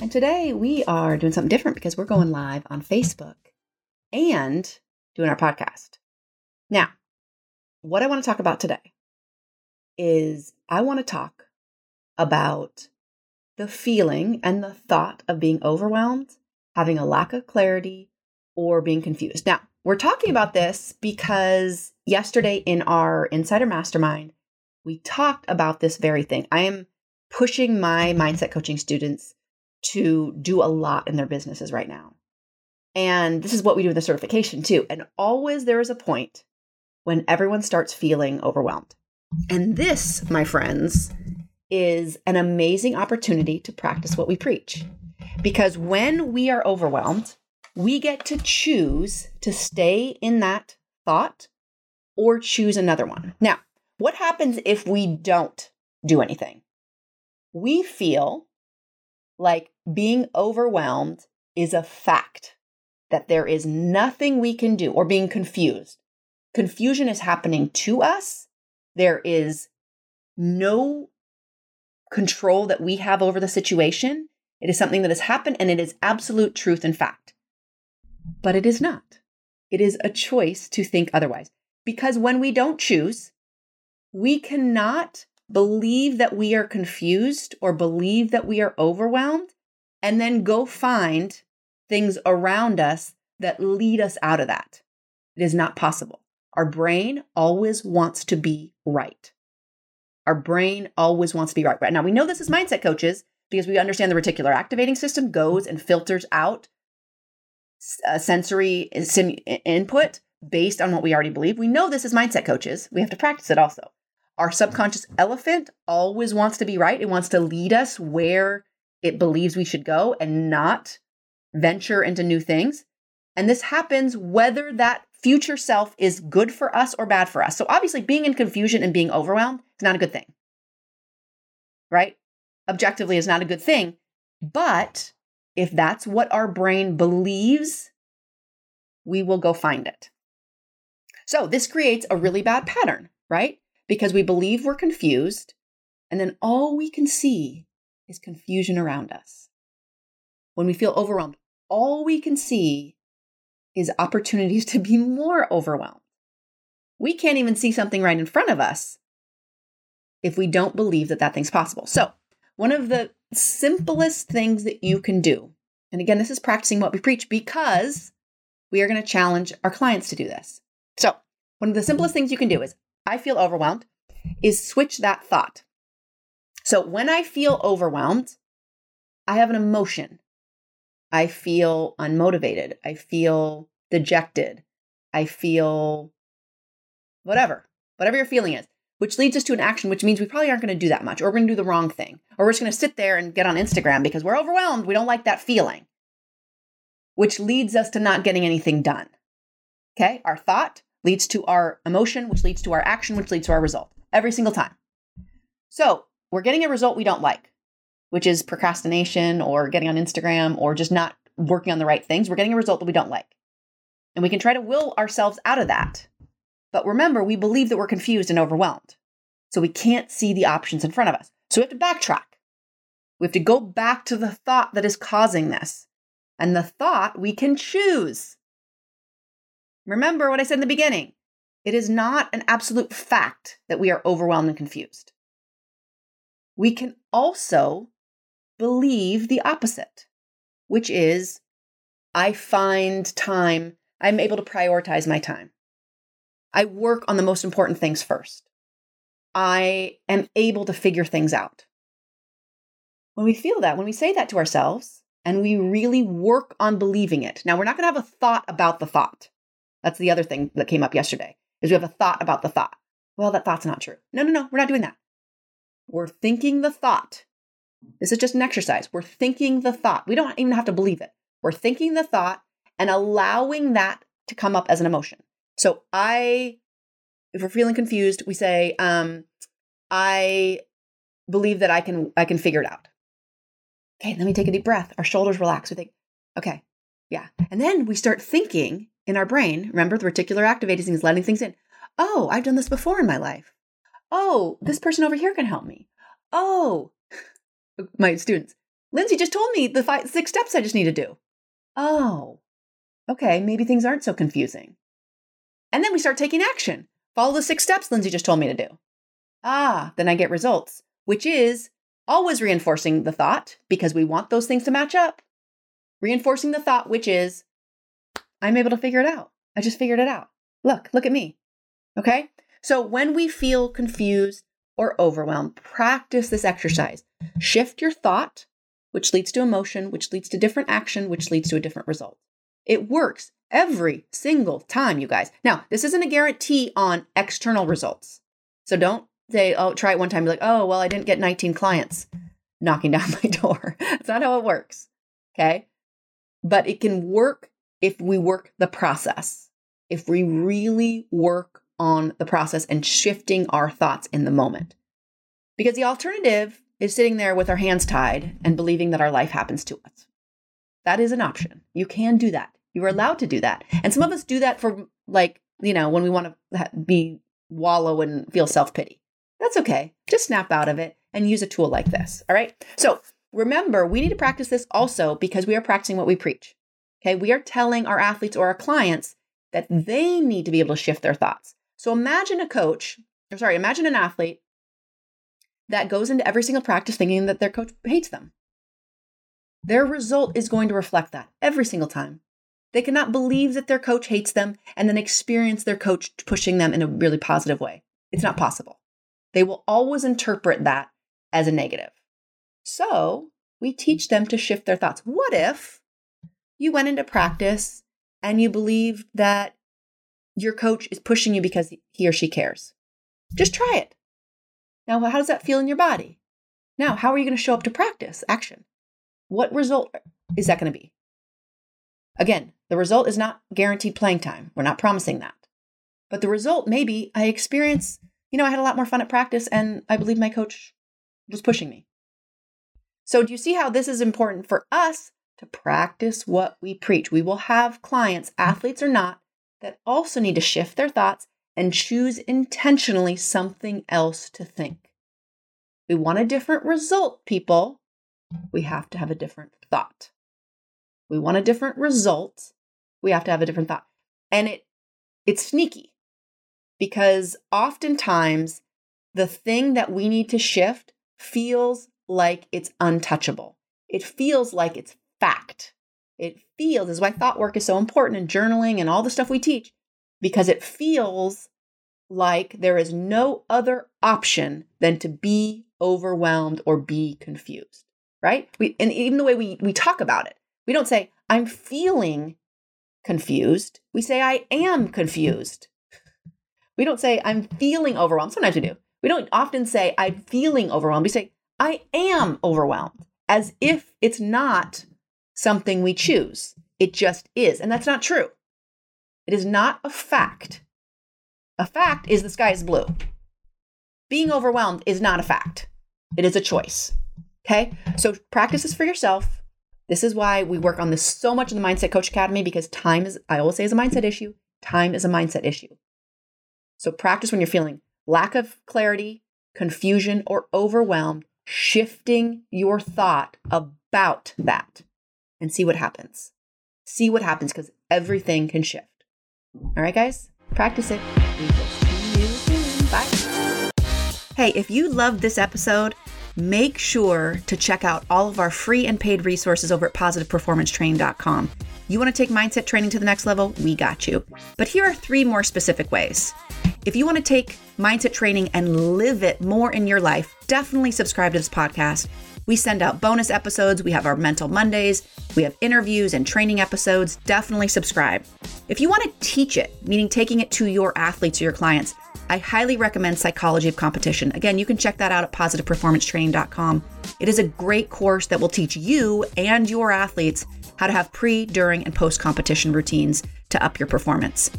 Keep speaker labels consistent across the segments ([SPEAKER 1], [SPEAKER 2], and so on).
[SPEAKER 1] and today we are doing something different because we're going live on Facebook and doing our podcast. Now, what I want to talk about today is I want to talk about the feeling and the thought of being overwhelmed, having a lack of clarity, or being confused. Now, we're talking about this because yesterday in our Insider Mastermind, we talked about this very thing. I am pushing my mindset coaching students to do a lot in their businesses right now. And this is what we do with the certification too. And always there is a point when everyone starts feeling overwhelmed. And this, my friends, is an amazing opportunity to practice what we preach. Because when we are overwhelmed, we get to choose to stay in that thought or choose another one. Now, what happens if we don't do anything? We feel like being overwhelmed is a fact, that there is nothing we can do, or being confused. Confusion is happening to us. There is no control that we have over the situation. It is something that has happened and it is absolute truth and fact. But it is not. It is a choice to think otherwise. Because when we don't choose, we cannot believe that we are confused or believe that we are overwhelmed, and then go find things around us that lead us out of that. It is not possible. Our brain always wants to be right. Our brain always wants to be right. Right now, we know this as mindset coaches because we understand the reticular activating system goes and filters out uh, sensory sim- input based on what we already believe. We know this as mindset coaches. We have to practice it also. Our subconscious elephant always wants to be right. It wants to lead us where it believes we should go and not venture into new things. And this happens whether that future self is good for us or bad for us. So obviously, being in confusion and being overwhelmed is not a good thing, right? Objectively, is not a good thing. But if that's what our brain believes, we will go find it. So this creates a really bad pattern, right? Because we believe we're confused, and then all we can see is confusion around us. When we feel overwhelmed, all we can see is opportunities to be more overwhelmed. We can't even see something right in front of us if we don't believe that that thing's possible. So, one of the simplest things that you can do, and again, this is practicing what we preach because we are going to challenge our clients to do this. So, one of the simplest things you can do is I feel overwhelmed, is switch that thought. So when I feel overwhelmed, I have an emotion. I feel unmotivated. I feel dejected. I feel whatever, whatever your feeling is, which leads us to an action, which means we probably aren't going to do that much, or we're going to do the wrong thing, or we're just going to sit there and get on Instagram because we're overwhelmed. We don't like that feeling, which leads us to not getting anything done. Okay, our thought leads to our emotion, which leads to our action, which leads to our result every single time. So we're getting a result we don't like, which is procrastination or getting on Instagram or just not working on the right things. We're getting a result that we don't like. And we can try to will ourselves out of that. But remember, we believe that we're confused and overwhelmed. So we can't see the options in front of us. So we have to backtrack. We have to go back to the thought that is causing this. And the thought we can choose. Remember what I said in the beginning it is not an absolute fact that we are overwhelmed and confused. We can also believe the opposite, which is I find time, I'm able to prioritize my time. I work on the most important things first. I am able to figure things out. When we feel that, when we say that to ourselves, and we really work on believing it. Now, we're not going to have a thought about the thought. That's the other thing that came up yesterday is we have a thought about the thought. Well, that thought's not true. No, no, no, we're not doing that. We're thinking the thought. This is just an exercise. We're thinking the thought. We don't even have to believe it. We're thinking the thought and allowing that to come up as an emotion. So I, if we're feeling confused, we say, um, I believe that I can I can figure it out. Okay, let me take a deep breath. Our shoulders relax. We think, okay, yeah. And then we start thinking in our brain, remember the reticular activating is letting things in. Oh, I've done this before in my life. Oh, this person over here can help me. Oh, my students, Lindsey just told me the five, six steps I just need to do. Oh, okay, maybe things aren't so confusing. And then we start taking action. Follow the six steps Lindsey just told me to do. Ah, then I get results, which is always reinforcing the thought because we want those things to match up. Reinforcing the thought, which is, I'm able to figure it out. I just figured it out. Look, look at me. Okay. So when we feel confused or overwhelmed, practice this exercise. Shift your thought, which leads to emotion, which leads to different action, which leads to a different result. It works every single time, you guys. Now, this isn't a guarantee on external results. So don't say, oh, try it one time, be like, oh, well, I didn't get 19 clients knocking down my door. That's not how it works. Okay. But it can work if we work the process, if we really work on the process and shifting our thoughts in the moment. Because the alternative is sitting there with our hands tied and believing that our life happens to us. That is an option. You can do that. You are allowed to do that. And some of us do that for like, you know, when we want to be wallow and feel self pity. That's okay. Just snap out of it and use a tool like this. All right. So remember, we need to practice this also because we are practicing what we preach. Okay. We are telling our athletes or our clients that they need to be able to shift their thoughts. So imagine a coach, or sorry, imagine an athlete that goes into every single practice thinking that their coach hates them. Their result is going to reflect that every single time. They cannot believe that their coach hates them and then experience their coach pushing them in a really positive way. It's not possible. They will always interpret that as a negative. So we teach them to shift their thoughts. What if you went into practice and you believed that your coach is pushing you because he or she cares? Just try it. Now, how does that feel in your body? Now, how are you going to show up to practice action? What result is that going to be? Again, the result is not guaranteed playing time. We're not promising that. But the result may be I experience you know, I had a lot more fun at practice and I believe my coach was pushing me. So, do you see how this is important for us to practice what we preach? We will have clients, mm-hmm. athletes or not, that also need to shift their thoughts and choose intentionally something else to think. We want a different result, people. We have to have a different thought. We want a different result. We have to have a different thought. And it it's sneaky because oftentimes the thing that we need to shift feels like it's untouchable. It feels like it's fact. It feels, is why thought work is so important and journaling and all the stuff we teach, because it feels like there is no other option than to be overwhelmed or be confused, right? We, and even the way we, we talk about it, we don't say, I'm feeling confused. We say, I am confused. We don't say, I'm feeling overwhelmed. Sometimes we do. We don't often say, I'm feeling overwhelmed. We say, I am overwhelmed, as if it's not something we choose. It just is. And that's not true. It is not a fact. A fact is the sky is blue. Being overwhelmed is not a fact, it is a choice. Okay? So practice this for yourself. This is why we work on this so much in the Mindset Coach Academy because time is, I always say, is a mindset issue. Time is a mindset issue. So practice when you're feeling lack of clarity, confusion, or overwhelmed, shifting your thought about that and see what happens. See what happens because everything can shift. All right, guys, practice it. Bye. Hey, if you loved this episode, make sure to check out all of our free and paid resources over at positiveperformancetraining.com. You want to take mindset training to the next level? We got you. But here are three more specific ways. If you want to take mindset training and live it more in your life, definitely subscribe to this podcast. We send out bonus episodes. We have our Mental Mondays. We have interviews and training episodes. Definitely subscribe. If you want to teach it, meaning taking it to your athletes or your clients, I highly recommend Psychology of Competition. Again, you can check that out at positiveperformancetraining.com. It is a great course that will teach you and your athletes how to have pre, during, and post competition routines to up your performance.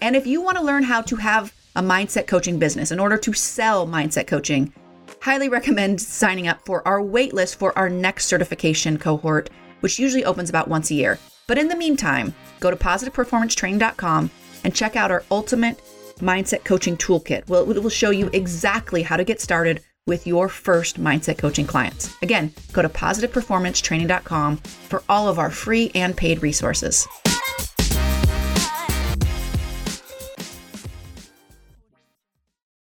[SPEAKER 1] And if you want to learn how to have a mindset coaching business in order to sell mindset coaching, highly recommend signing up for our waitlist for our next certification cohort, which usually opens about once a year. But in the meantime, go to positiveperformancetraining.com and check out our ultimate mindset coaching toolkit. Well, it will show you exactly how to get started with your first mindset coaching clients. Again, go to positiveperformancetraining.com for all of our free and paid resources.